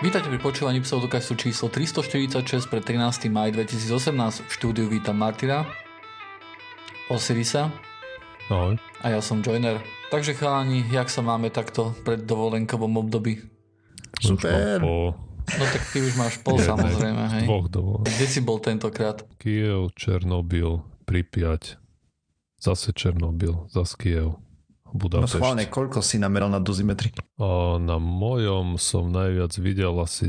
Vítajte pri počúvaní pseudokastu číslo 346 pre 13. maj 2018. V štúdiu vítam Martina, Osirisa Ahoj. a ja som Joiner. Takže chalani, jak sa máme takto pred dovolenkovom období? Super. po No tak ty už máš pol samozrejme, hej. dvoch dovolenkách. Kde si bol tentokrát? Kiev, Černobyl, Pripiať, zase Černobyl, zase Kiev, No Budapešť. schválne, koľko si nameral na dozimetri? Na mojom som najviac videl asi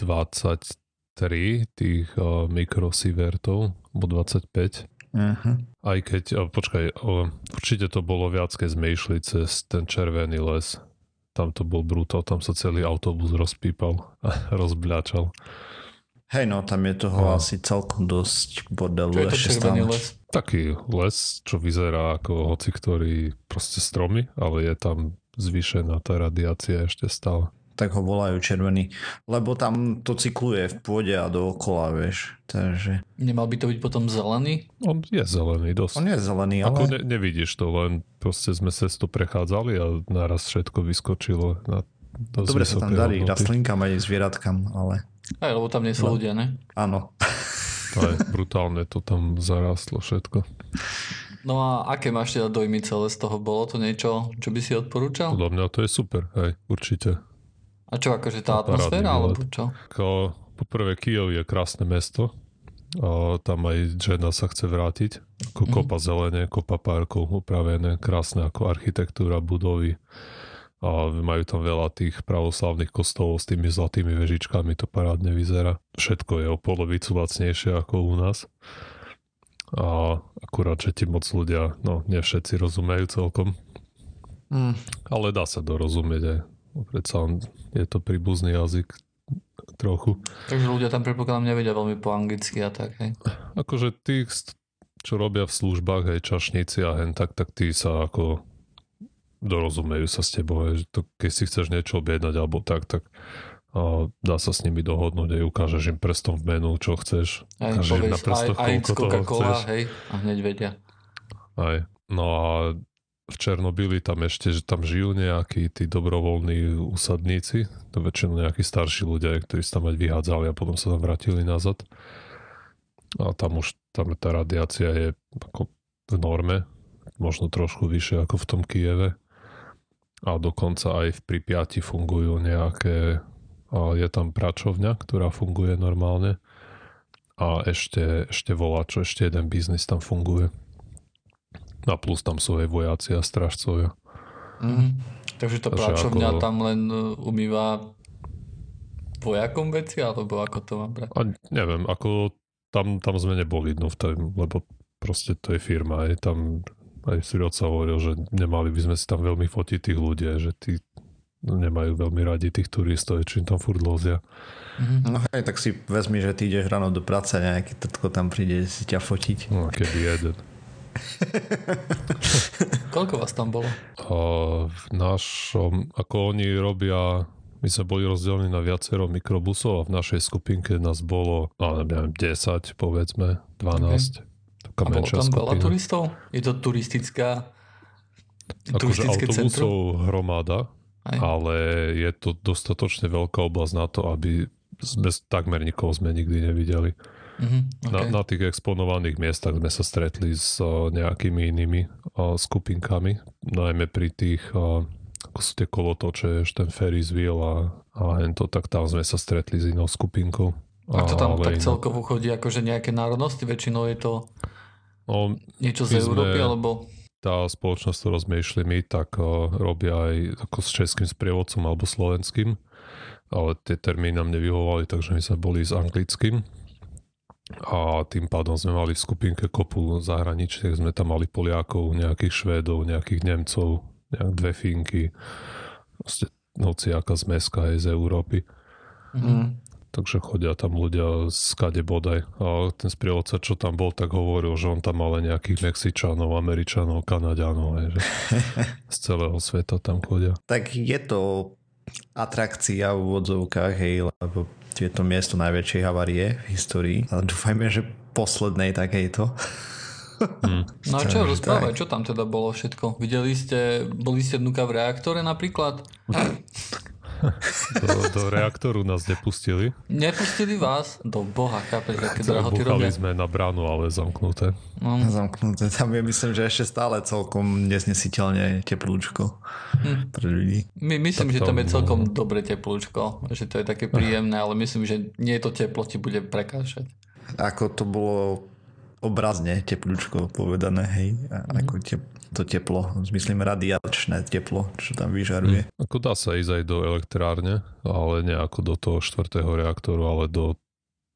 23 tých uh, mikrosievertov, alebo 25. Uh-huh. Aj keď, a počkaj, o, určite to bolo viac, keď sme išli cez ten červený les. Tam to bol brutál, tam sa celý autobus rozpípal a rozbľačal. Hej, no tam je toho No. asi celkom dosť bordelu. Čo je to červený les? Taký les, čo vyzerá ako hoci ktorý proste stromy, ale je tam zvýšená tá radiácia ešte stále. Tak ho volajú červený. Lebo tam to cykluje v pôde a dookola, vieš. Takže Nemal by to byť potom zelený? On je zelený dosť. on je zelený, Ako ale... ne, nevidíš to, len proste sme cestu prechádzali a naraz všetko vyskočilo na Dobre sa tam darí rastlinkám aj zvieratkám, ale Aj, lebo tam nie sú No. ľudia, ne? áno. Aj brutálne to tam zarastlo všetko. No a aké máš teda dojmy celé z toho? Bolo to niečo, čo by si odporúčal? Podľa mňa to je super, hej, určite. A čo, akože tá To atmosféra, alebo čo? Ako, poprvé Kiev je krásne mesto. A tam aj žena sa chce vrátiť. Ako Mhm. kopa zelene, kopa parkov upravené, krásne ako architektúra budovy. A majú tam veľa tých pravoslavných kostolov s tými zlatými vežičkami, to parádne vyzerá. Všetko je o polovicu lacnejšie ako u nás. A akurát, že ti moc ľudia, no nie všetci rozumejú celkom, Mm. ale dá sa dorozumieť aj. No, Predsa je to príbuzný jazyk trochu. Takže ľudia tam predpokladám nevedia veľmi po anglicky a tak, hej. Akože tí, čo robia v službách, aj čašníci a hen tak, tak tí sa ako dorozumejú sa s tebou, hej, že to, keď si chceš niečo objednať alebo tak, tak a dá sa s nimi dohodnúť, aj ukážeš im prstom v menu, čo chceš. Aj Ukážeš im na aj, prstoch, aj koľko toho Coca-Cola, chceš. hej, a hneď vedia. Aj. No a v Černobyli tam ešte, že tam žijú nejakí tí dobrovoľní usadníci, to väčšinou nejakí starší ľudia, ktorí sa tam aj vyhádzali a potom sa tam vrátili nazad. A tam už tam tá radiácia je ako v norme, možno trošku vyššie ako v tom Kieve. A dokonca aj v Pripiati fungujú nejaké, a je tam pračovňa, ktorá funguje normálne. A ešte, ešte volá, čo ešte jeden biznis tam funguje. A plus tam sú aj vojaci a stražcovia. Mhm. Takže tá Takže práčovňa ako- tam len uh, umýva vojakom veci, alebo ako to mám brať? A neviem, ako tam, tam sme neboli, no v tom, lebo proste to je firma, aj tam aj Sirot sa hovoril, že nemali by sme si tam veľmi fotiť tých ľudí, že tí nemajú veľmi radi tých turistov, či im tam furt lozia. Mhm. No hej, tak si vezmi, že ty ideš ráno do práce a nejaký tatko tam príde si ťa fotiť. No, keby jeden. Koľko vás tam bolo? A v našom, ako oni robia, my sme boli rozdelení na viacero mikrobusov a v našej skupinke nás bolo, no neviem, 10, povedzme, 12. Taká A menšia tam veľa skupina. turistov? Je to turistická Akože turistické autobusov centrum? hromada, Aj. ale je to dostatočne veľká oblasť na to, aby sme takmer nikoho sme nikdy nevideli. Mhm, Na, okay. na tých exponovaných miestach sme sa stretli s uh, nejakými inými uh, skupinkami, najmä pri tých, uh, ako sú tie kolotoče, ten Ferris wheel a, a hento, tak tam sme sa stretli s inou skupinkou. A to tam tak celkovo chodí akože nejaké národnosti? Väčšinou je to No, niečo z Európy, sme- alebo... tá spoločnosť, ktorou sme išli my, tak uh, robia aj ako s českým sprievodcom alebo slovenským, ale tie termíny nám nevyhovovali, takže my sme boli s anglickým a tým pádom sme mali v skupinke kopu zahraničných, sme tam mali Poliakov, nejakých Švédov, nejakých Nemcov, nejak dve Finky, proste hociaká zmeska aj z Európy. Mm. Takže chodia tam ľudia z kade bodaj. A ten sprievodca, čo tam bol, tak hovoril, že on tam mal nejakých Mexičanov, Američanov, Kanaďanov, hej, že z celého sveta tam chodia. Tak je to atrakcia v úvodzovkách, hej, lebo je to miesto najväčšej havárie v histórii. Ale dúfajme, že poslednej takejto. Hm. No a čo, rozprávaj, tak. čo tam teda bolo všetko? Videli ste, boli ste dnuka v reaktore napríklad? Do, do reaktoru nás nepustili. Nepustili vás? Do boha, chápeš, aké drahoty robia. sme na bránu, ale zamknuté. No, Zamknuté. Tam je myslím, že ešte stále celkom nesnesiteľne teplúčko Hm. pre ľudí. my, myslím, Tak že tam tam, je celkom dobre teplúčko, že to je také príjemné, ale myslím, že nie to teplo ti bude prekážať. Ako to bolo obrazne teplúčko povedané, hej. A ako te, to teplo, myslím radiačné teplo, čo tam vyžaruje. Ako dá sa ísť aj do elektrárne, ale nie ako do toho štvrtého reaktoru, ale do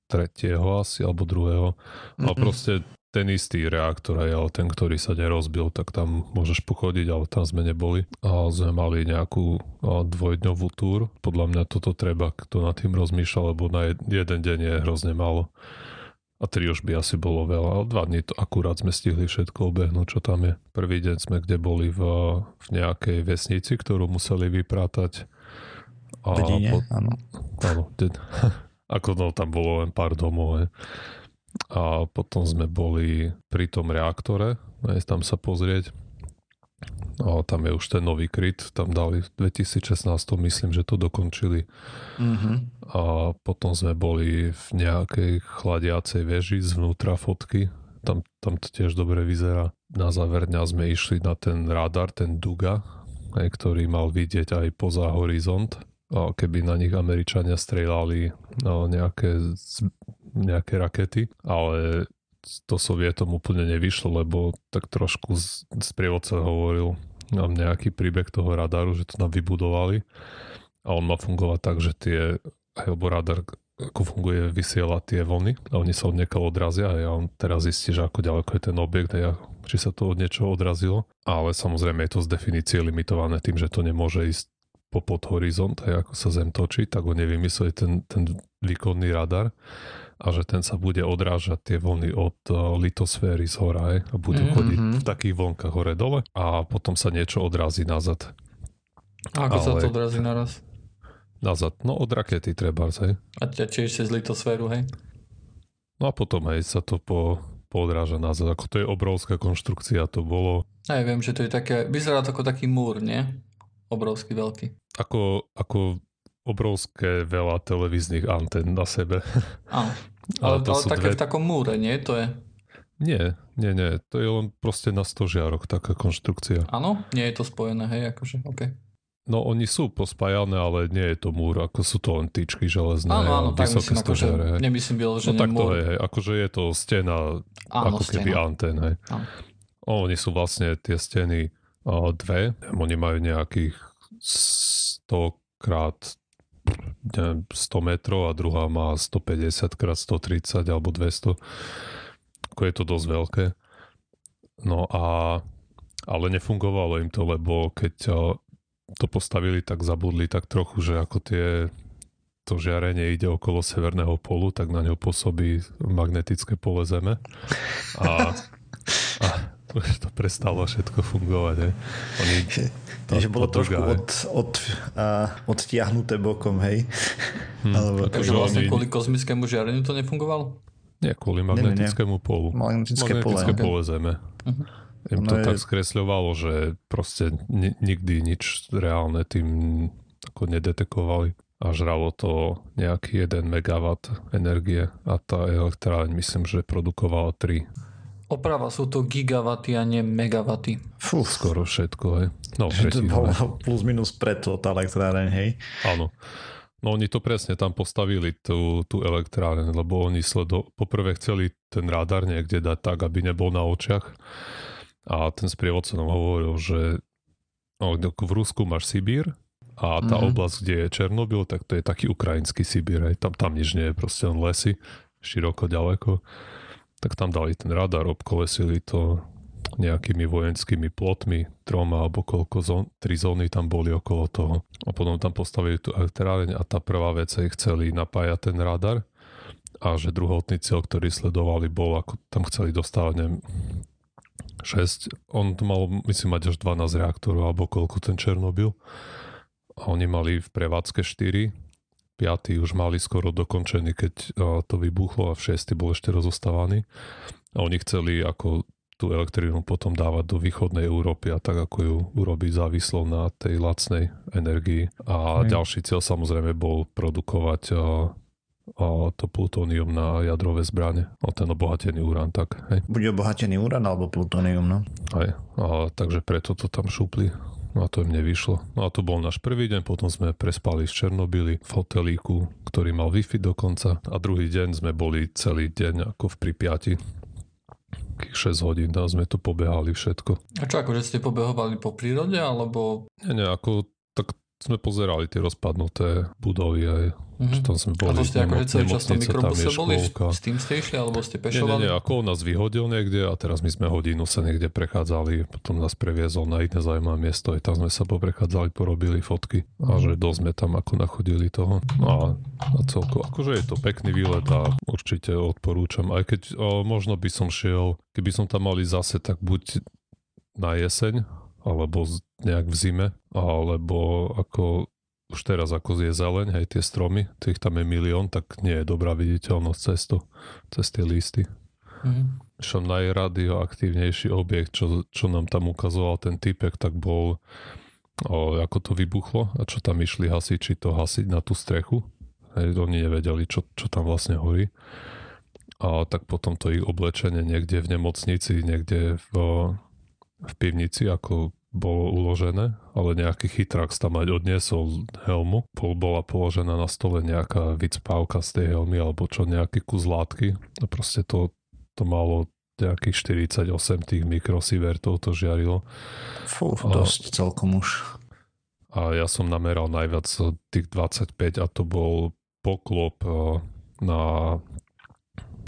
tretieho asi, alebo druhého. A Mhm. proste ten istý reaktor aj, ale ten, ktorý sa nerozbil, tak tam môžeš pochodiť, ale tam sme neboli. A sme mali nejakú dvojdňovú túr. Podľa mňa toto treba, kto nad tým rozmýšľa, lebo na jed- jeden deň je hrozne málo. A tri už by asi bolo veľa, ale dva dní to akurát sme stihli všetko obehnúť, čo tam je. Prvý deň sme kde boli v, v nejakej vesnici, ktorú museli vyprátať. V dedine, po- áno. Áno, de- ako no, tam bolo len pár domov. He. A potom sme boli pri tom reaktore, aj tam sa pozrieť. A tam je už ten nový kryt, tam dali v 2016, myslím, že to dokončili. Mhm. A potom sme boli v nejakej chladiacej veži zvnútra fotky. Tam, tam to tiež dobre vyzerá. Na záver dňa sme išli na ten radar, ten Duga, ktorý mal vidieť aj poza horizont. A keby na nich Američania strieľali no, nejaké, nejaké rakety, ale to Sovietom úplne nevyšlo, lebo tak trošku z, z hovoril nám nejaký príbeh toho radaru, že to nám vybudovali a on má fungovať tak, že tie, alebo radar ako funguje, vysiela tie vlny a oni sa od niekoho odrazia a on teraz zistí, že ako ďaleko je ten objekt a či sa to od niečoho odrazilo. Ale samozrejme je to z definície limitované tým, že to nemôže ísť po podhorizont, aj ako sa Zem točí, tak oni vymysleli ten, ten výkonný radar a že ten sa bude odrážať tie vlny od uh, litosféry z hora aj, a budú Mhm. chodiť v takých vlnkách hore-dole a potom sa niečo odrazí nazad. A ako sa Ale- to odrazí naraz? Nazad, no od rakety treba, hej. A tiež cez litosféru, hej? No a potom hej, sa to po, poodráža nazad. Ako to je obrovská konštrukcia, to bolo Ja viem, že to je také, vyzerá to ako taký múr, nie? Obrovský, veľký. ako, ako obrovské veľa televíznych antén na sebe. Áno. Ale, ale, to ale také dve- v takom múre, nie? To je... Nie, nie, nie. To je len proste na stožiarok taká konštrukcia. Áno? Nie je to spojené, hej? Akože, OK. No oni sú pospájané, ale nie je to múr, ako sú to len tyčky železné Áno, áno, a vysoké myslím, akože, stožiare. hej. nemyslím bylo, že No tak to je, hej. akože je to stena, Áno, ako keby stena. antén, hej. Áno. Oni sú vlastne tie steny o, dve, oni majú nejakých 100 krát neviem, 100 metrov a druhá má 150 krát 130 alebo 200. Ako je to dosť veľké. No a ale nefungovalo im to, lebo keď to postavili, tak zabudli tak trochu, že ako tie to žiarenie ide okolo severného polu, tak na ňo pôsobí magnetické pole Zeme. A už to prestalo všetko fungovať. Hej. Oni, tá- že bolo tá trošku od, od, uh, odtiahnuté bokom, hej. Hm. Alebo Takže vlastne oni- kvôli kozmickému žiareniu to nefungovalo? Nie, kvôli Nie, nie, nie. magnetickému polu. magnetické pole. Magnetické ok. pole Zeme. Mhm. Im to je- tak skresľovalo, že proste ni- nikdy nič reálne tým ako nedetekovali. A žralo to nejaký 1 megawatt energie a tá elektráreň myslím, že produkovala 3. Oprava, sú to gigawaty a nie megawaty. Fú, Skoro všetko, hej. No, tretina, bolo plus minus preto tá elektráreň, hej. Áno. No oni to presne tam postavili, tú, tú elektráreň, lebo oni sledo, poprvé chceli ten radar niekde dať tak, aby nebol na očiach. A ten sprievodca nám hovoril, že no, v Rusku máš Sibír a tá Mhm. oblasť, kde je Černobyl, tak to je taký ukrajinský Sibír. Hej. Tam, tam nič nie je, proste len lesy, široko, ďaleko. Tak tam dali ten radar, obkolesili to nejakými vojenskými plotmi, troma alebo koľko zón, tri zóny tam boli okolo toho. A potom tam postavili tú elektráreň a tá prvá vec, ich chceli napájať ten radar a že druhotný cieľ, ktorý sledovali, bol, ako tam chceli dostávať, neviem, 6, on to mal, myslím, mať až 12 reaktorov, alebo koľko ten Černobyl. A oni mali v prevádzke 4, 5 už mali skoro dokončený, keď a, to vybuchlo a v 6 bol ešte rozostávaný. A oni chceli ako tú elektrínu potom dávať do východnej Európy a tak ako ju urobiť závislou na tej lacnej energii. A hmm. ďalší cieľ samozrejme bol produkovať a, a to plutónium na jadrové zbranie, o ten obohatený urán, tak. Hej. Bude obohatený urán alebo plutónium, no. Aj, a, takže preto to tam šupli. No a to im nevyšlo. No a to bol náš prvý deň, potom sme prespali v Černobili v hotelíku, ktorý mal Wi-Fi dokonca a druhý deň sme boli celý deň ako v Pripiati 6 hodín, tam sme to pobehali všetko. A čo, akože ste pobehovali po prírode, alebo... Nie, nie, ako tak sme pozerali tie rozpadnuté budovy aj Mm-hmm. Tam sme boli, a to ste akože celý čas tom mikrobuse boli? S tým ste išli, alebo ste pešovali? Nie, nie, nie, ako nás vyhodil niekde a teraz my sme hodinu sa niekde prechádzali, potom nás previezol na iné zaujímavé miesto, aj tam sme sa poprechádzali, porobili fotky a mhm. že dosť sme tam ako nachodili toho. No a, a celko, akože je to pekný výlet a určite odporúčam, aj keď o, možno by som šiel, keby som tam mali zase, tak buď na jeseň, alebo nejak v zime, alebo ako už teraz ako je zeleň, hej, tie stromy, tých tam je milión, tak nie je dobrá viditeľnosť cestu, cez tie listy. Mm-hmm. Čo najradioaktívnejší objekt, čo, čo nám tam ukazoval ten typek, tak bol o, ako to vybuchlo a čo tam išli hasiči to hasiť na tú strechu. Hej, oni nevedeli, čo, čo tam vlastne horí. A tak potom to ich oblečenie niekde v nemocnici, niekde v, v pivnici, ako bolo uložené, ale nejaký chytrák tam aj odniesol helmu. Bola položená na stole nejaká vycpávka z tej helmy alebo čo, nejaký kus látky. A proste to, to malo nejakých 48 tých mikrosievertov to žiarilo. Fú, dosť celkom už. A ja som nameral najviac tých 25 a to bol poklop eh, na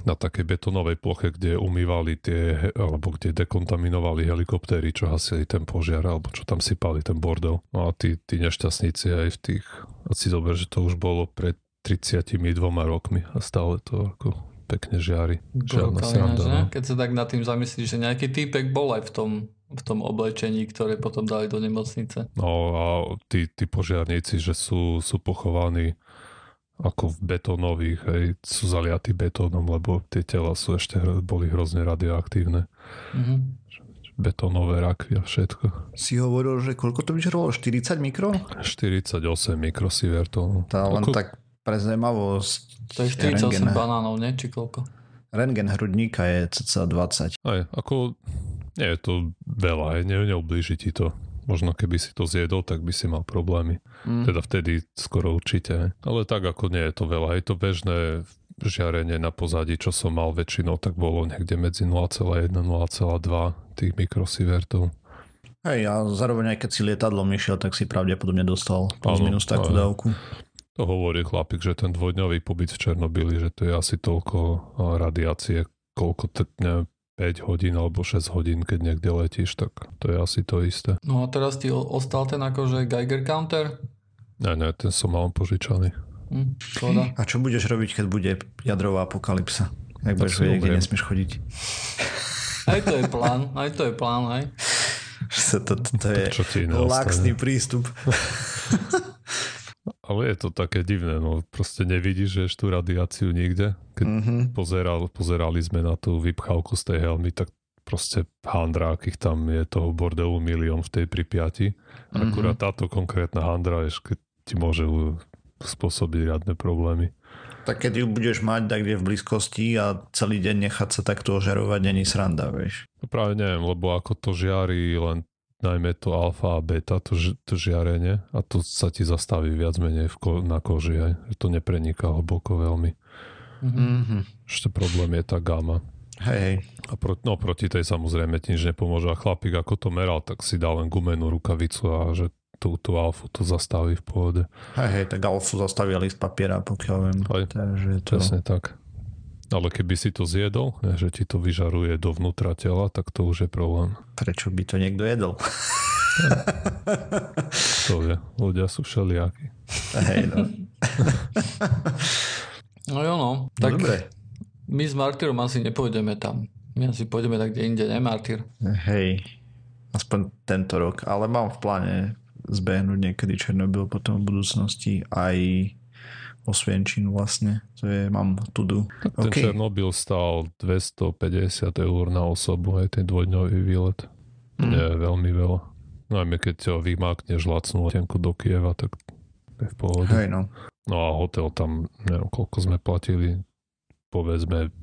na takej betonovej ploche, kde umývali tie, alebo kde dekontaminovali helikoptéry, čo hasili ten požiar, alebo čo tam sypali ten bordel. No a tí, tí nešťastníci aj v tých, a si dober, že to už bolo pred 32 rokmi a stále to ako pekne žiari. Žiadna sranda, no. Keď sa tak nad tým zamyslíš, že nejaký týpek bol aj v tom, v tom oblečení, ktoré potom dali do nemocnice. No a tí, tí požiarníci, že sú, sú pochovaní ako v betónových, hej, sú zaliatí betónom, lebo tie tela sú ešte boli hrozne radioaktívne. Mm-hmm. Betónové raky a všetko. Si hovoril, že koľko to vyžarovalo? 40 mikro? 48 mikrosievertov. Tá len ako... tak pre zaujímavosť. To je 48 rengen, banánov, nie? Či koľko? Rengen hrudníka je cca 20. Aj, ako nie je to veľa, aj ne, neublíži ti to. Možno keby si to zjedol, tak by si mal problémy. Mm. Teda vtedy skoro určite. Ale tak ako nie je to veľa. Je to bežné žiarenie na pozadí, čo som mal väčšinou, tak bolo niekde medzi 0,1 0,2 tých mikrosievertov. Hej, a zároveň aj keď si lietadlom išiel, tak si pravdepodobne dostal plus ano, minus takú dávku. To hovorí chlapík, že ten dvojdňový pobyt v Černobili, že to je asi toľko radiácie, koľko, neviem, 5 hodín alebo 6 hodín, keď niekde letíš, tak to je asi to isté. No a teraz ti ostal ten akože Geiger counter? Ne, ne, ten som mal požičaný. Hm, a čo budeš robiť, keď bude jadrová apokalypsa? Ak budeš vedieť, kde nesmieš chodiť. Aj to je plán, aj to je plán, aj. To, to, to, to je laxný prístup. Ale je to také divné, no proste nevidíš, že tú radiáciu nikde. Keď mm-hmm. pozeral, pozerali sme na tú vypchávku z tej helmy, tak proste handra, akých tam je toho bordelu milión v tej pripiati. Mm-hmm. Akurát táto konkrétna handra, keď ti môže spôsobiť riadne problémy. Tak keď ju budeš mať tak kde v blízkosti a celý deň nechať sa takto ožarovať, není sranda, vieš. No práve neviem, lebo ako to žiari len najmä to alfa a beta, to, to žiarenie a to sa ti zastaví viac menej v ko- na koži aj, že to nepreniká hlboko veľmi. Mm-hmm. Ešte problém je tá gama. Hej, hej. A pro, no proti tej samozrejme ti nič nepomôže. A chlapík ako to meral, tak si dal len gumenú rukavicu a že tú, tú alfu to zastaví v pohode. Hej, hej, tak alfu zastavia list papiera, pokiaľ viem. Aj, Takže to... Presne tak. Ale keby si to zjedol, že ti to vyžaruje dovnútra tela, tak to už je problém. Prečo by to niekto jedol? to je, ľudia sú všelijakí. Hej, no. no jo, no. Tak Dobre. my s Martyrom asi nepôjdeme tam. My asi pôjdeme tak kde inde, ne Martyr? Hej, aspoň tento rok. Ale mám v pláne zbehnúť niekedy Černobyl potom v budúcnosti aj Osvienčín vlastne. To je, mám tu do. Ten okay. Černobyl stál 250 eur na osobu, aj ten dvojdňový výlet. Mm. Nie je veľmi veľa. Najmä keď ťa vymákneš lacnú letenku do Kieva, tak je v pohode. Hej no. No a hotel tam, neviem koľko sme platili, povedzme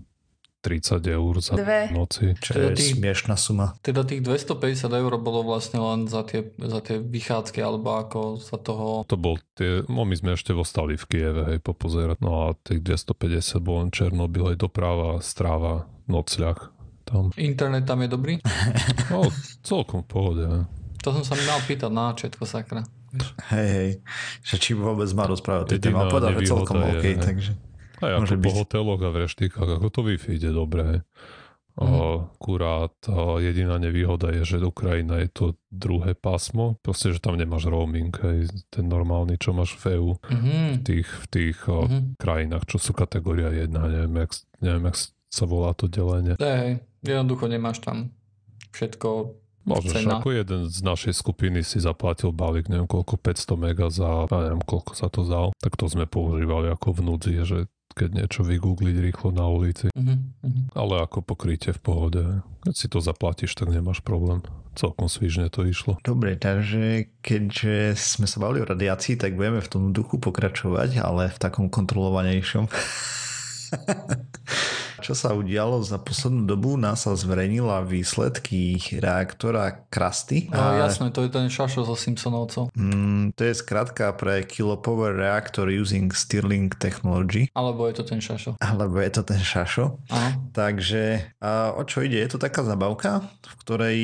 30 eur za Dve. noci. Čo teda je tých, smiešná suma. Teda tých 250 eur bolo vlastne len za tie, za tie vychádzky, alebo ako za toho... To bol tie, no my sme ešte ostali v Kieve, hej, popozerať. No a tých 250 bol len Černobyl, aj doprava, stráva, nocľah. Tam. Internet tam je dobrý? No, celkom v pohode. Hej. To som sa mi mal pýtať na všetko sakra. Hej, hej, že či vôbec má rozprávať tej téme, povedal, že celkom OK, hej. takže... Aj ako po hoteloch a v reštikách, ako to Wi-Fi ide dobre. Mm. Akurát jediná nevýhoda je, že Ukrajina je to druhé pásmo, proste, že tam nemáš roaming, aj ten normálny, čo máš v EU, mm-hmm. v tých, v tých mm-hmm. krajinách, čo sú kategória 1, neviem, jak, neviem, jak sa volá to delenie. Hej, jednoducho nemáš tam všetko Možno, že ako jeden z našej skupiny si zaplatil balík, neviem koľko, 500 mega za, neviem koľko sa to zdal, tak to sme používali ako v núdzi, že keď niečo vygoogliť rýchlo na ulici. Uh-huh, Ale ako pokrytie v pohode. Keď si to zaplatíš, tak nemáš problém. Celkom svižne to išlo. Dobre, takže keďže sme sa bavili o radiácii, tak budeme v tom duchu pokračovať, ale v takom kontrolovanejšom. Čo sa udialo za poslednú dobu? NASA zverejnila výsledky reaktora Krasty. No, a... jasné, to je ten šašo zo Simpsonovcov. Mm, to je skratka pre Kilopower Reactor using Stirling Technology. Alebo je to ten šašo. Alebo je to ten šašo. Aha. Takže a o čo ide? Je to taká zabavka, v ktorej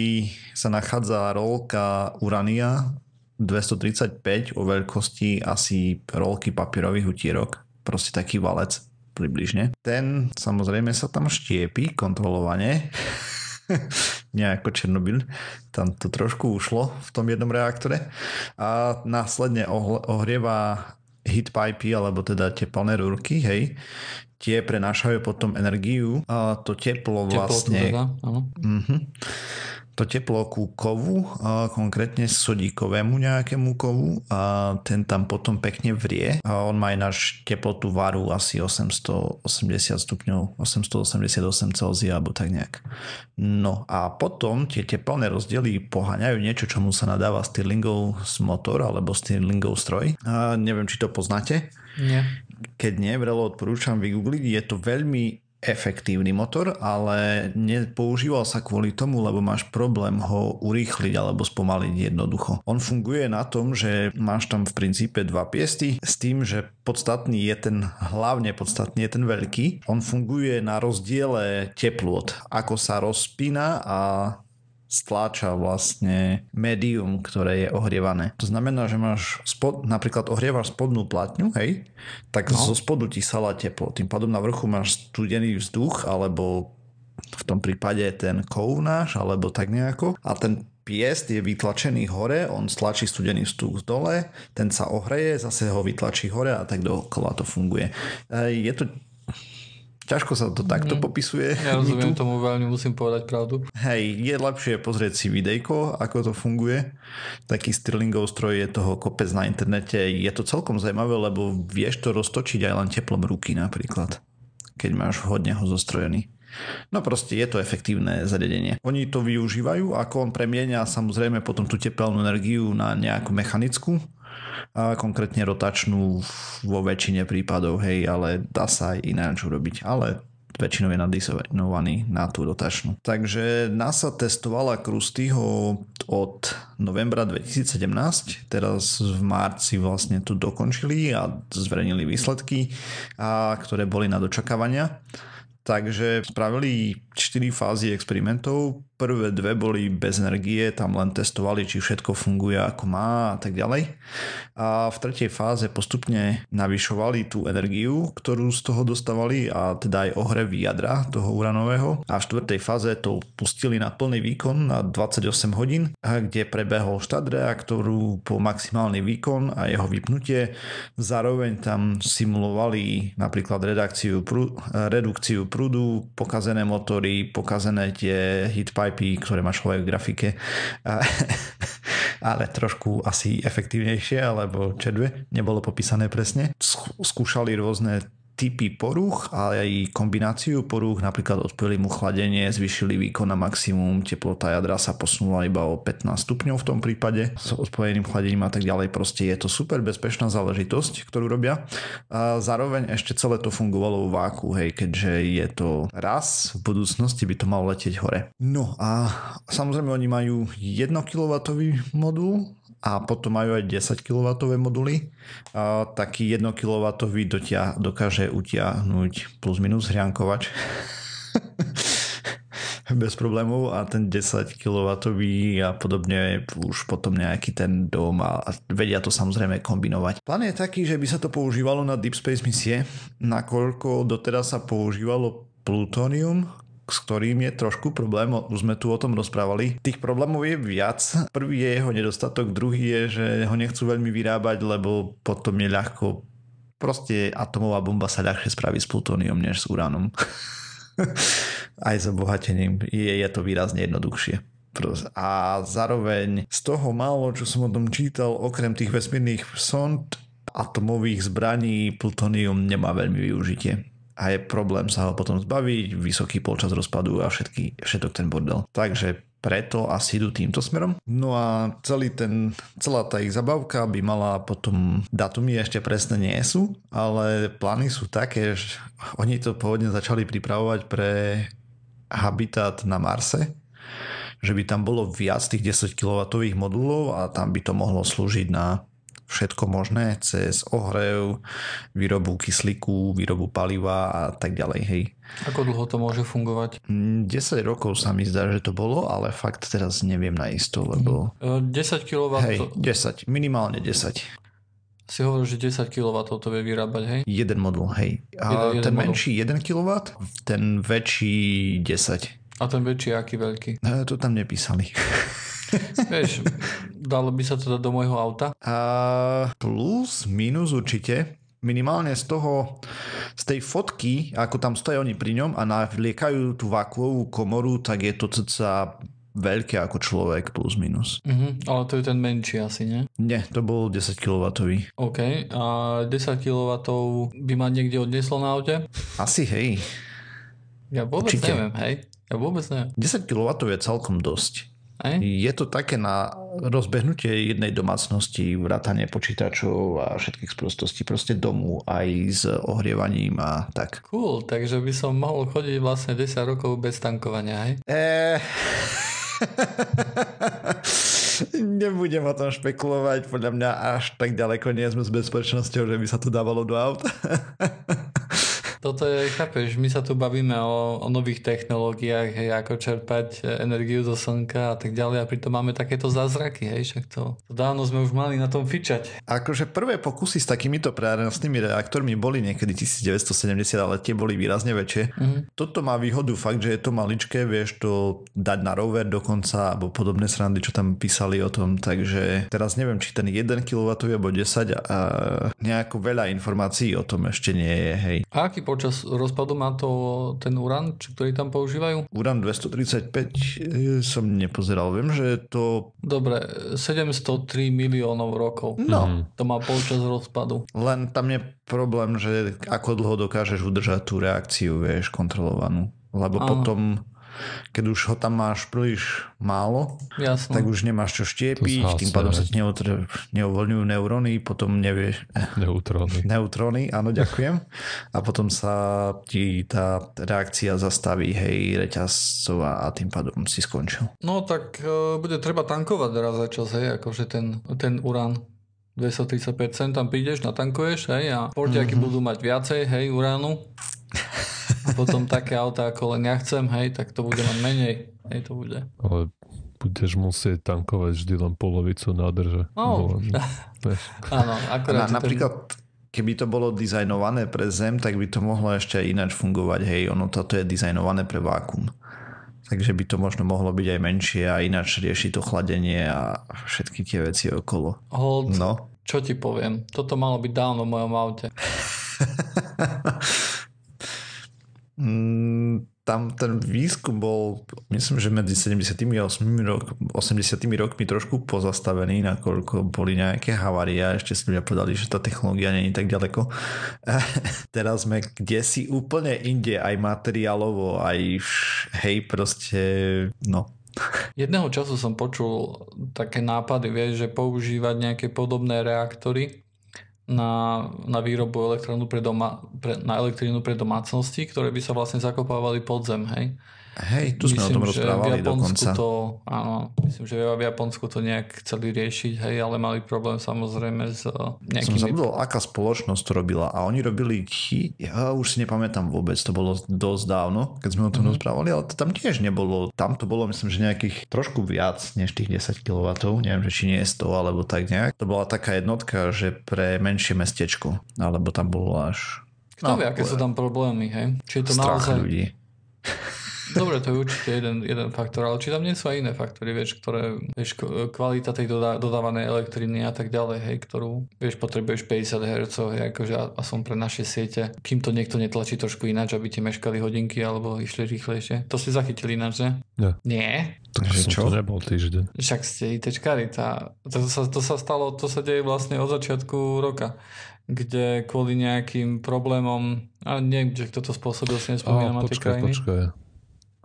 sa nachádza rolka urania 235 o veľkosti asi rolky papierových utierok. Proste taký valec približne. Ten samozrejme sa tam štiepi kontrolovane, nejako Černobyl, tam to trošku ušlo v tom jednom reaktore. A následne ohrieva heatpipy alebo teda teplné rúrky, hej, tie prenášajú potom energiu a to teplo vlastne... Teplo teda, uh-huh to teplo ku kovu, a konkrétne sodíkovému nejakému kovu a ten tam potom pekne vrie a on má náš teplotu varu asi 880 stupňov, 888 Celzia alebo tak nejak. No a potom tie teplné rozdiely poháňajú niečo, čomu sa nadáva Stirlingov motor alebo Stirlingov stroj. A neviem, či to poznáte. Nie. Keď nie, vrelo odporúčam vygoogliť. Je to veľmi efektívny motor, ale nepoužíval sa kvôli tomu, lebo máš problém ho urýchliť alebo spomaliť jednoducho. On funguje na tom, že máš tam v princípe dva piesty s tým, že podstatný je ten, hlavne podstatný je ten veľký. On funguje na rozdiele teplot, ako sa rozpína a stláča vlastne médium, ktoré je ohrievané. To znamená, že máš spod, napríklad ohrievaš spodnú platňu, hej, tak no. zo spodu ti sala teplo. Tým pádom na vrchu máš studený vzduch, alebo v tom prípade ten kov náš, alebo tak nejako. A ten piest je vytlačený hore, on stlačí studený vzduch dole, ten sa ohreje, zase ho vytlačí hore a tak dookola to funguje. Je to Ťažko sa to takto mm. popisuje. Ja rozumiem tu. tomu veľmi, musím povedať pravdu. Hej, je lepšie pozrieť si videjko, ako to funguje. Taký Stirlingov stroj je toho kopec na internete. Je to celkom zaujímavé, lebo vieš to roztočiť aj len teplom ruky napríklad, keď máš hodne ho zostrojený. No proste je to efektívne zariadenie. Oni to využívajú, ako on premienia samozrejme potom tú tepelnú energiu na nejakú mechanickú a konkrétne rotačnú vo väčšine prípadov, hej, ale dá sa aj ináč urobiť, ale väčšinou je nadizovaný na tú rotačnú. Takže NASA testovala Krustyho od novembra 2017, teraz v marci vlastne to dokončili a zverejnili výsledky, a, ktoré boli na dočakávania. Takže spravili 4 fázy experimentov. Prvé dve boli bez energie, tam len testovali, či všetko funguje ako má a tak ďalej. A v tretej fáze postupne navyšovali tú energiu, ktorú z toho dostávali a teda aj ohrev jadra toho uranového. A v štvrtej fáze to pustili na plný výkon na 28 hodín, kde prebehol štát reaktoru po maximálny výkon a jeho vypnutie. Zároveň tam simulovali napríklad redakciu, redukciu prúdu, pokazené motory, pokazené tie hitpipy, ktoré má človek v grafike. Ale trošku asi efektívnejšie, alebo čedve, nebolo popísané presne. Skúšali rôzne typy poruch, ale aj kombináciu poruch, napríklad odpojili mu chladenie, zvyšili výkon na maximum, teplota jadra sa posunula iba o 15 stupňov v tom prípade s odpojeným chladením a tak ďalej. Proste je to super bezpečná záležitosť, ktorú robia. A zároveň ešte celé to fungovalo v váku, hej, keďže je to raz, v budúcnosti by to malo letieť hore. No a samozrejme oni majú 1 kW modul, a potom majú aj 10 kW moduly. A taký 1 kW dotia, dokáže utiahnuť plus minus hriankovač bez problémov a ten 10 kW a podobne už potom nejaký ten dom a vedia to samozrejme kombinovať. Plán je taký, že by sa to používalo na Deep Space misie, nakoľko doteraz sa používalo plutónium, s ktorým je trošku problém, už sme tu o tom rozprávali. Tých problémov je viac. Prvý je jeho nedostatok, druhý je, že ho nechcú veľmi vyrábať, lebo potom je ľahko proste atomová bomba sa ľahšie spraví s plutóniom než s uránom. Aj s obohatením je, je to výrazne jednoduchšie. A zároveň z toho málo, čo som o tom čítal, okrem tých vesmírnych sond, atomových zbraní, plutónium nemá veľmi využitie a je problém sa ho potom zbaviť, vysoký počas rozpadu a všetky, všetok ten bordel. Takže preto asi idú týmto smerom. No a celý ten, celá tá ich zabavka by mala potom, datumy ešte presne nie sú, ale plány sú také, že oni to pôvodne začali pripravovať pre habitat na Marse, že by tam bolo viac tých 10 kW modulov a tam by to mohlo slúžiť na všetko možné cez ohrev, výrobu kyslíku, výrobu paliva a tak ďalej. Hej. Ako dlho to môže fungovať? 10 mm, rokov sa mi zdá, že to bolo, ale fakt teraz neviem na isto, lebo... 10 kW? Hej, 10, minimálne 10. Si hovoril, že 10 kW to vie vyrábať, hej? Jeden modul, hej. A jeden, jeden ten modul. menší 1 kW, ten väčší 10. A ten väčší aký veľký? E, to tam nepísali. Vieš, dalo by sa to dať do môjho auta? Uh, plus, minus určite. Minimálne z toho, z tej fotky, ako tam stojí oni pri ňom a navliekajú tú vakuovú komoru, tak je to cca veľké ako človek plus minus. Uh-huh, ale to je ten menší asi, nie? Nie, to bol 10 kW. OK, a 10 kW by ma niekde odneslo na aute? Asi hej. Ja vôbec Určite. neviem, hej. Ja vôbec neviem. 10 kW je celkom dosť. Aj? Je to také na rozbehnutie jednej domácnosti, vrátanie počítačov a všetkých sprostostí, proste domu aj s ohrievaním a tak. Cool, takže by som mohol chodiť vlastne 10 rokov bez tankovania, hej? Eee... Nebudem o tom špekulovať, podľa mňa až tak ďaleko nie sme s bezpečnosťou, že by sa to dávalo do auta. Toto je, chápeš, my sa tu bavíme o, o nových technológiách, hej, ako čerpať energiu zo slnka a tak ďalej a pritom máme takéto zázraky, hej, však to, to dávno sme už mali na tom fičať. Akože prvé pokusy s takýmito prenosnými reaktormi boli niekedy 1970, ale tie boli výrazne väčšie. Mm-hmm. Toto má výhodu fakt, že je to maličké, vieš to dať na rover dokonca, alebo podobné srandy, čo tam písali o tom, takže teraz neviem, či ten 1 kW alebo 10 a nejako veľa informácií o tom ešte nie je, hej. A aký počas rozpadu má to ten urán, či, ktorý tam používajú? Urán 235 e, som nepozeral. Viem, že je to... Dobre, 703 miliónov rokov. No. Mhm. To má počas rozpadu. Len tam je problém, že ako dlho dokážeš udržať tú reakciu, vieš, kontrolovanú. Lebo Aha. potom keď už ho tam máš príliš málo, Jasne. tak už nemáš čo štiepiť, tým pádom sa ti neuvoľňujú neuróny, potom nevieš... Neutróny. Neutróny, áno, ďakujem. A potom sa ti tá reakcia zastaví, hej, reťazcová a tým pádom si skončil. No tak uh, bude treba tankovať raz za čas, hej, akože ten, ten urán. 235 tam prídeš, natankuješ, hej, a portiaky mm-hmm. budú mať viacej, hej, uránu. Potom také auta, ako len ja chcem, hej, tak to bude len menej. Hej, to bude. Ale budeš musieť tankovať vždy len polovicu nádrže. No. Áno, akorát. Na, napríklad, keby to bolo dizajnované pre Zem, tak by to mohlo ešte ináč fungovať. Hej, ono toto je dizajnované pre vákum. Takže by to možno mohlo byť aj menšie a ináč rieši to chladenie a všetky tie veci okolo. Hold, no. čo ti poviem? Toto malo byť dávno v mojom aute. Mm, tam ten výskum bol, myslím, že medzi 70. a 80. rokmi trošku pozastavený, nakoľko boli nejaké havárie a ešte si ľudia povedali, že tá technológia je tak ďaleko. Teraz sme kde si úplne inde, aj materiálovo, aj hej, proste, no, Jedného času som počul také nápady, vieš, že používať nejaké podobné reaktory na, na výrobu pre, doma, pre, na elektrínu pre domácnosti, ktoré by sa vlastne zakopávali pod zem, hej. Hej, tu sme myslím, o tom rozprávali dokonca. To, áno, myslím, že v Japonsku to nejak chceli riešiť, hej, ale mali problém samozrejme s nejakými... Som zabudol, aká spoločnosť to robila a oni robili, ja už si nepamätám vôbec, to bolo dosť dávno, keď sme o tom mm-hmm. rozprávali, ale to tam tiež nebolo, tam to bolo myslím, že nejakých trošku viac než tých 10 kW, neviem, že či nie je 100 alebo tak nejak. To bola taká jednotka, že pre menšie mestečko, alebo tam bolo až... Kto no, vie, aké sú tam problémy, hej? Či je to strach naozaj... ľudí. Dobre, to je určite jeden, jeden faktor, ale či tam nie sú aj iné faktory, vieš, ktoré, vieš, kvalita tej dodá, dodávanej elektriny a tak ďalej, hej, ktorú, vieš, potrebuješ 50 Hz, hej, akože a, a som pre naše siete, kým to niekto netlačí trošku ináč, aby ti meškali hodinky alebo išli rýchlejšie. To si zachytili ináč, že? Nie. Nie? Takže čo? To nebol týždeň. Však ste ITčkari, tá, to, sa, to sa stalo, to sa deje vlastne od začiatku roka kde kvôli nejakým problémom, a neviem, že kto to spôsobil, si nespomínam na tie krajiny. Počkaj.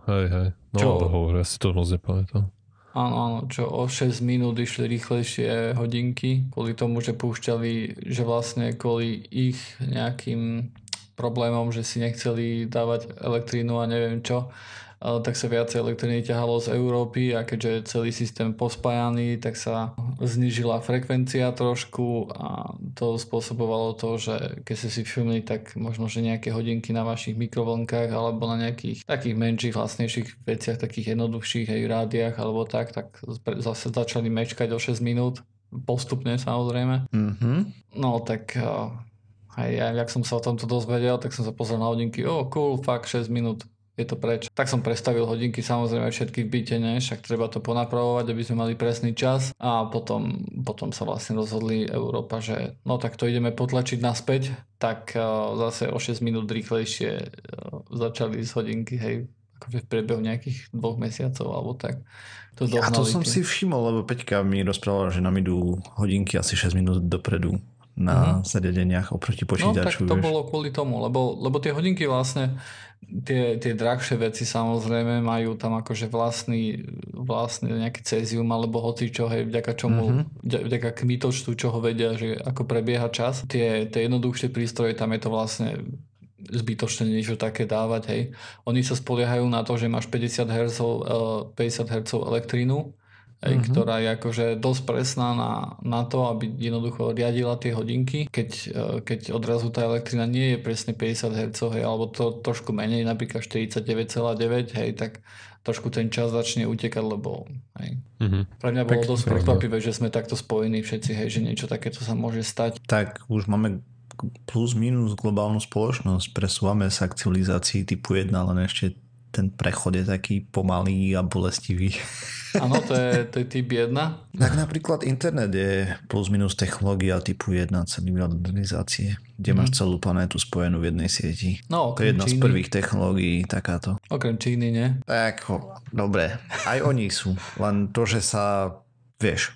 Hej, hej. No, čo? hovor, ja si to moc nepamätám. Áno, áno, čo o 6 minút išli rýchlejšie hodinky, kvôli tomu, že púšťali, že vlastne kvôli ich nejakým problémom, že si nechceli dávať elektrínu a neviem čo, tak sa viacej elektriny ťahalo z Európy a keďže je celý systém pospájaný, tak sa znižila frekvencia trošku a to spôsobovalo to, že keď ste si všimli, tak možno, že nejaké hodinky na vašich mikrovlnkách alebo na nejakých takých menších, vlastnejších veciach, takých jednoduchších aj rádiách alebo tak, tak zase začali mečkať o 6 minút postupne samozrejme. Mm-hmm. No tak aj ja, jak som sa o tomto dozvedel, tak som sa pozrel na hodinky, oh cool, fakt 6 minút je to preč. Tak som prestavil hodinky samozrejme všetky v byte, ne? však treba to ponapravovať, aby sme mali presný čas a potom, potom sa vlastne rozhodli Európa, že no tak to ideme potlačiť naspäť, tak uh, zase o 6 minút rýchlejšie uh, začali z hodinky, hej, akože v priebehu nejakých dvoch mesiacov alebo tak. To ja to som tie. si všimol, lebo Peťka mi rozprával, že nám idú hodinky asi 6 minút dopredu na mm. zariadeniach oproti počítaču. No tak to vieš. bolo kvôli tomu, lebo, lebo tie hodinky vlastne tie, tie drahšie veci samozrejme majú tam akože vlastný, vlastný nejaký cezium alebo hoci čo, hej, vďaka čomu, mm-hmm. vďaka kmitočtu, čo ho vedia, že ako prebieha čas. Tie, tie jednoduchšie prístroje, tam je to vlastne zbytočne niečo také dávať, hej. Oni sa spoliehajú na to, že máš 50 Hz, 50 Hz elektrínu mm-hmm. ktorá je akože dosť presná na, na to, aby jednoducho riadila tie hodinky. Keď, e, keď odrazu tá elektrina nie je presne 50 Hz, hej, alebo to trošku menej, napríklad 49,9, hej, tak trošku ten čas začne utekať, lebo hej. Mm-hmm. Pre mňa bolo dosť prekvapivé, že sme takto spojení všetci, hej, že niečo takéto sa môže stať. Tak už máme plus minus globálnu spoločnosť, presúvame sa k civilizácii typu 1, len ešte ten prechod je taký pomalý a bolestivý. Áno, to je, to je typ 1. Tak napríklad internet je plus minus technológia typu 1 celý modernizácie, kde mm. máš celú planétu spojenú v jednej sieti. No, to je jedna Číny. z prvých technológií takáto. Okrem Číny, nie? Tak, dobre, aj oni sú. Len to, že sa, vieš,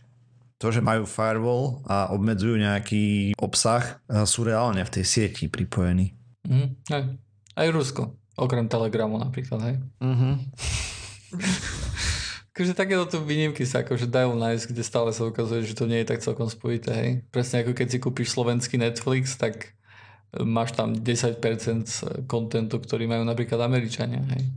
to, že majú firewall a obmedzujú nejaký obsah, sú reálne v tej sieti pripojení. Mm, aj. aj Rusko. Okrem Telegramu napríklad, hej? Mhm. akože takéto tu výnimky sa akože dajú nájsť, kde stále sa ukazuje, že to nie je tak celkom spojité, hej? Presne ako keď si kúpiš slovenský Netflix, tak máš tam 10% kontentu, ktorý majú napríklad Američania, hej?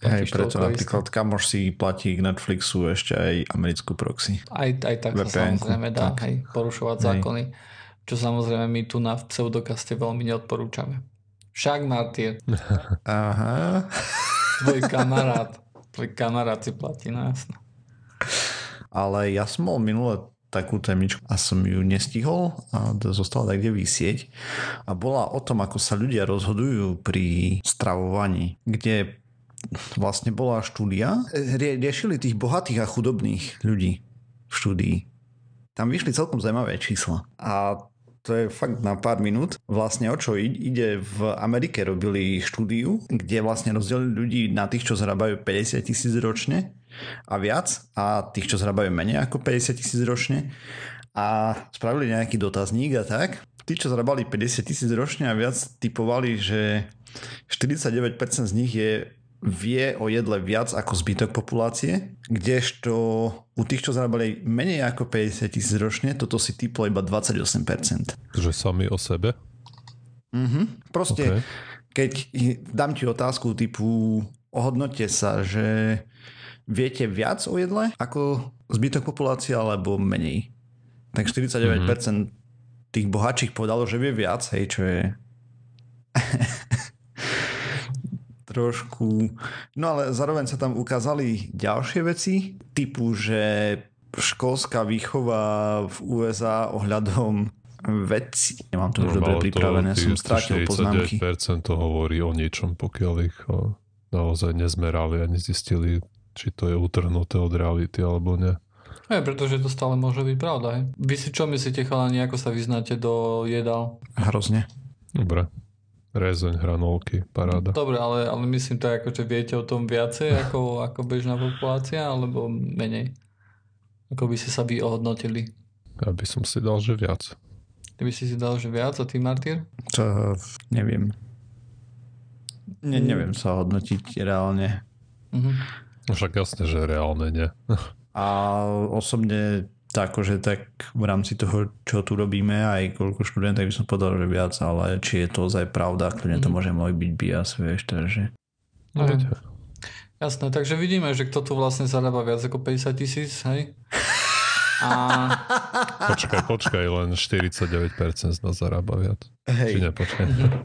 Hej, preto napríklad kamoš si platí k Netflixu ešte aj americkú proxy. Aj, aj tak VPN-ku. sa samozrejme dá, tak. hej, porušovať hej. zákony. Čo samozrejme my tu na pseudokaste veľmi neodporúčame. Však Martin. Aha. Tvoj kamarát. Tvoj kamarát si platí, no jasno. Ale ja som mal minule takú témičku a som ju nestihol a zostala tak kde vysieť. A bola o tom, ako sa ľudia rozhodujú pri stravovaní, kde vlastne bola štúdia. Rie- riešili tých bohatých a chudobných ľudí v štúdii. Tam vyšli celkom zaujímavé čísla. A to je fakt na pár minút. Vlastne o čo ide, v Amerike robili štúdiu, kde vlastne rozdelili ľudí na tých, čo zarábajú 50 tisíc ročne a viac a tých, čo zarábajú menej ako 50 tisíc ročne a spravili nejaký dotazník a tak. Tí, čo zarábali 50 tisíc ročne a viac, typovali, že 49% z nich je vie o jedle viac ako zbytok populácie, kdežto u tých, čo zarábali menej ako 50 tisíc ročne, toto si typlo iba 28%. Že sami o sebe? Mhm. Proste, okay. keď dám ti otázku typu ohodnote sa, že viete viac o jedle ako zbytok populácie alebo menej. Tak 49% mm-hmm. tých bohatších povedalo, že vie viac, hej, čo je trošku... No ale zároveň sa tam ukázali ďalšie veci, typu, že školská výchova v USA ohľadom veci. Nemám to už dobre pripravené, som strátil poznámky. 49% to hovorí o niečom, pokiaľ ich naozaj nezmerali a nezistili, či to je utrhnuté od reality alebo nie. Aj, pretože to stále môže byť pravda. Hej. Vy si čo myslíte, chalani, ako sa vyznáte do jedál? Hrozne. Dobre. Rezeň, hranolky, paráda. Dobre, ale, ale myslím to ako, že viete o tom viacej ako, ako bežná populácia, alebo menej? Ako by ste sa vy ohodnotili? Ja by som si dal, že viac. Ty by si si dal, že viac a ty, Martyr? To neviem. Ne, neviem sa hodnotiť reálne. Uh-huh. Však jasne, že reálne nie. a osobne tak, akože tak v rámci toho, čo tu robíme, aj koľko študentov by som povedal, že viac, ale či je to ozaj pravda, kľudne to mhm. môže môj byť bias, vieš, takže... No, no. Jasné, takže vidíme, že kto tu vlastne zarába viac ako 50 tisíc, hej? A... Počkaj, počkaj, len 49% z nás zarába viac. Hej. Či nepočkaj. Mm-hmm.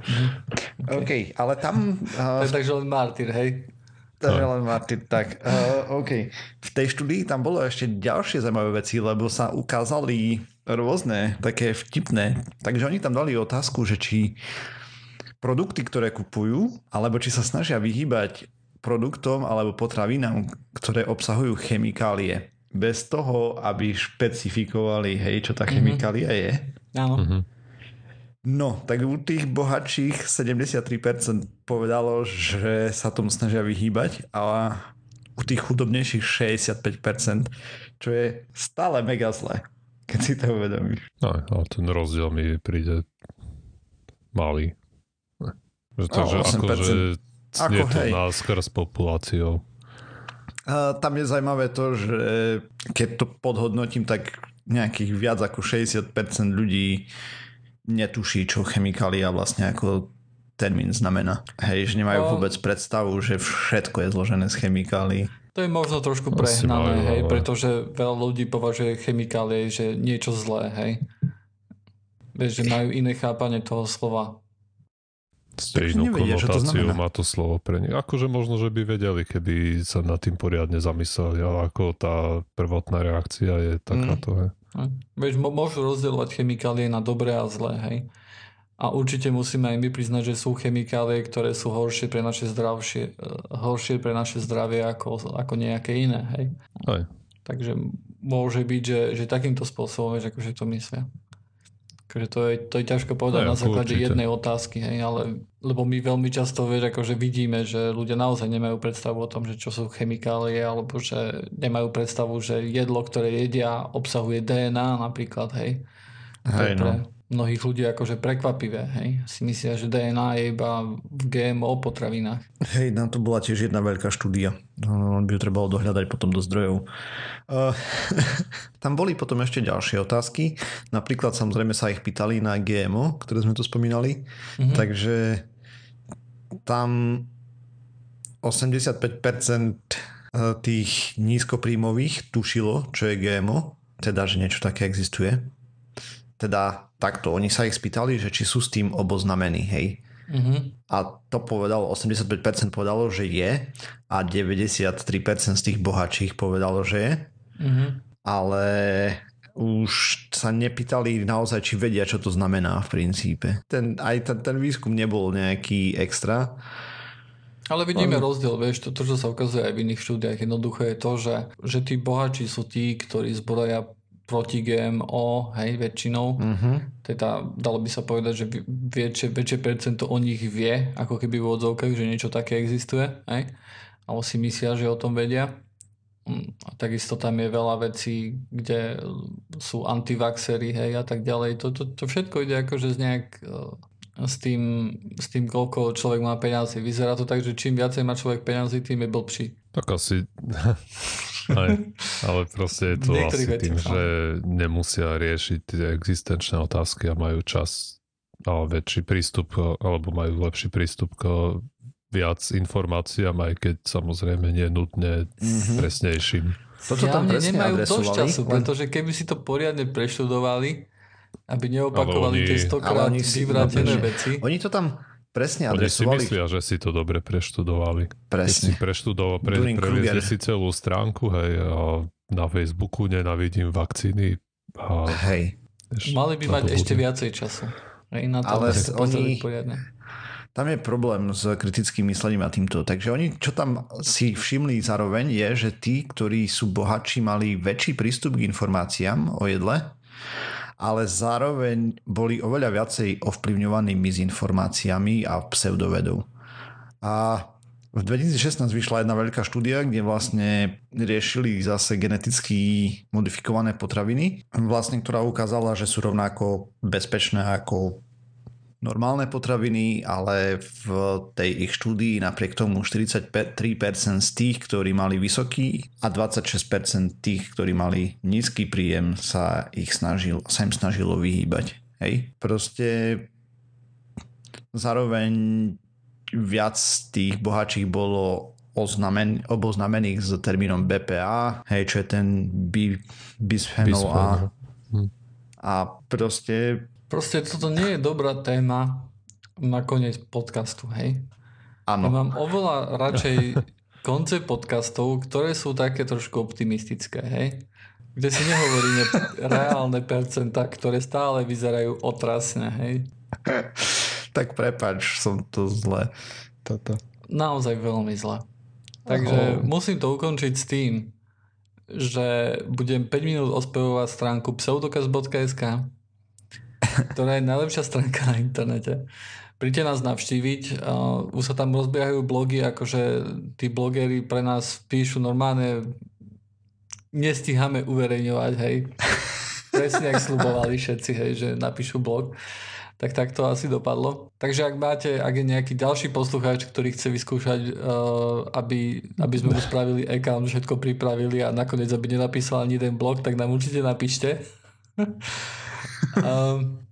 Okay. OK, ale tam... Uh... Takže len martyr, hej? Takže len Martin, tak uh, OK. V tej štúdii tam bolo ešte ďalšie zaujímavé veci, lebo sa ukázali rôzne, také vtipné. Takže oni tam dali otázku, že či produkty, ktoré kupujú, alebo či sa snažia vyhýbať produktom alebo potravinám, ktoré obsahujú chemikálie. Bez toho, aby špecifikovali, hej, čo tá mhm. chemikália mm-hmm. je. Áno. Mm-hmm. No, tak u tých bohatších 73% povedalo, že sa tomu snažia vyhýbať, ale u tých chudobnejších 65%, čo je stále mega zle, keď si to uvedomíš. No, ale ten rozdiel mi príde malý. Takže no, akože je to na s populáciou. A tam je zaujímavé to, že keď to podhodnotím, tak nejakých viac ako 60% ľudí netuší, čo chemikália vlastne ako termín znamená. Hej, že nemajú no, vôbec predstavu, že všetko je zložené z chemikálií. To je možno trošku prehnané, hej, pretože veľa ľudí považuje chemikálie, že niečo zlé, hej. Vieš, že majú iné chápanie toho slova. Nevedia, konotáciu to má to slovo pre nich. Akože možno, že by vedeli, keby sa nad tým poriadne zamysleli, ale ako tá prvotná reakcia je takáto. Mm. Vieš, môžu rozdielovať chemikálie na dobré a zlé, hej. A určite musíme aj my priznať, že sú chemikálie, ktoré sú horšie pre naše, zdravšie, eh, horšie pre naše zdravie ako, ako nejaké iné, hej. Aj. Takže môže byť, že, že takýmto spôsobom, vieš, akože to myslia. Akože to je, to je ťažko povedať Aj, na základe určite. jednej otázky, hej, ale lebo my veľmi často vieš, akože vidíme, že ľudia naozaj nemajú predstavu o tom, že čo sú chemikálie, alebo že nemajú predstavu, že jedlo, ktoré jedia, obsahuje DNA napríklad, hej. Hej, no mnohých ľudí akože prekvapivé, hej. Si myslia, že DNA je iba v GMO potravinách. Hej, na to bola tiež jedna veľká štúdia. No, on by ju trebalo dohľadať potom do zdrojov. Uh, tam boli potom ešte ďalšie otázky. Napríklad samozrejme sa ich pýtali na GMO, ktoré sme tu spomínali. Mm-hmm. Takže tam 85% tých nízkopríjmových tušilo, čo je GMO, teda, že niečo také existuje. Teda takto, oni sa ich spýtali, že či sú s tým oboznamení, hej. Mm-hmm. A to povedalo, 85% povedalo, že je a 93% z tých bohatších povedalo, že je. Mm-hmm. Ale už sa nepýtali naozaj, či vedia, čo to znamená v princípe. Ten, aj ten, ten výskum nebol nejaký extra. Ale vidíme Ale... rozdiel, vieš, to, to, čo sa ukazuje aj v iných štúdiách, jednoduché je to, že, že tí bohači sú tí, ktorí zbroja proti GMO, hej, väčšinou. Uh-huh. Teda dalo by sa povedať, že väčšie, väčšie percento o nich vie, ako keby v odzovkách, že niečo také existuje, hej. Alebo si myslia, že o tom vedia. Mm, a takisto tam je veľa vecí, kde sú antivaxery, hej, a tak ďalej. To, to, to všetko ide akože z nejak s tým, s tým, koľko človek má peniazy. Vyzerá to tak, že čím viacej má človek peniazy, tým je blbší. Tak asi... Aj, ale proste je to asi tým, že nemusia riešiť tie existenčné otázky a majú čas a väčší prístup, alebo majú lepší prístup k viac informáciám, aj keď samozrejme nie nutne mm-hmm. presnejším. Toto tam presne nemajú dosť času, pretože keby si to poriadne preštudovali, aby neopakovali oni, tie stokrát vyvrátené veci. Oni to tam presne adresovali. Oni si myslia, že si to dobre preštudovali. Presne. Keď si preštudoval, pre, previezli si celú stránku, hej, a na Facebooku nenavidím vakcíny. A hej. Mali by mať ešte viacej času. Hej, na to, Ale oni, poriadne. Tam je problém s kritickým myslením a týmto. Takže oni, čo tam si všimli zároveň, je, že tí, ktorí sú bohatší, mali väčší prístup k informáciám o jedle ale zároveň boli oveľa viacej ovplyvňovaní mizinformáciami a pseudovedou. A v 2016 vyšla jedna veľká štúdia, kde vlastne riešili zase geneticky modifikované potraviny, vlastne, ktorá ukázala, že sú rovnako bezpečné ako normálne potraviny, ale v tej ich štúdii napriek tomu 43% z tých, ktorí mali vysoký a 26% tých, ktorí mali nízky príjem sa ich snažil, sa im snažilo vyhýbať. Hej? Proste zároveň viac tých bohačích bolo oznamen, oboznamených s termínom BPA, hej, čo je ten bisphenol A. Hm. A proste Proste toto nie je dobrá téma na koniec podcastu, hej? Áno. Ja mám oveľa radšej koncept podcastov, ktoré sú také trošku optimistické, hej? Kde si nehovoríme reálne percentá, ktoré stále vyzerajú otrasne, hej? tak prepač, som to zle. Toto. Naozaj veľmi zle. Takže oh. musím to ukončiť s tým, že budem 5 minút ospevovať stránku pseudokaz.sk ktorá je najlepšia stránka na internete. Príďte nás navštíviť, uh, už sa tam rozbiehajú blogy, akože tí blogery pre nás píšu normálne nestíhame uverejňovať, hej. Presne, ak slubovali všetci, hej, že napíšu blog. Tak tak to asi dopadlo. Takže ak máte, ak je nejaký ďalší poslucháč, ktorý chce vyskúšať, uh, aby, aby sme mu spravili account, všetko pripravili a nakoniec aby nenapísal ani jeden blog, tak nám určite napíšte. um,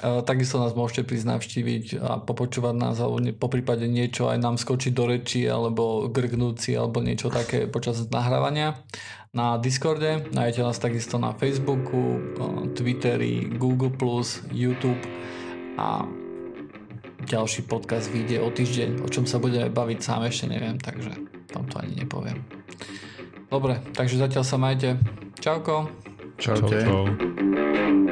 Takisto nás môžete prísť navštíviť a popočúvať nás alebo po prípade niečo aj nám skočiť do reči alebo grgnúť si alebo niečo také počas nahrávania. Na Discorde nájdete nás takisto na Facebooku, Twitteri, Google+, YouTube a ďalší podcast vyjde o týždeň, o čom sa budeme baviť sám ešte neviem, takže vám to ani nepoviem. Dobre, takže zatiaľ sa majte. Čauko. Čaute. Čau, čau.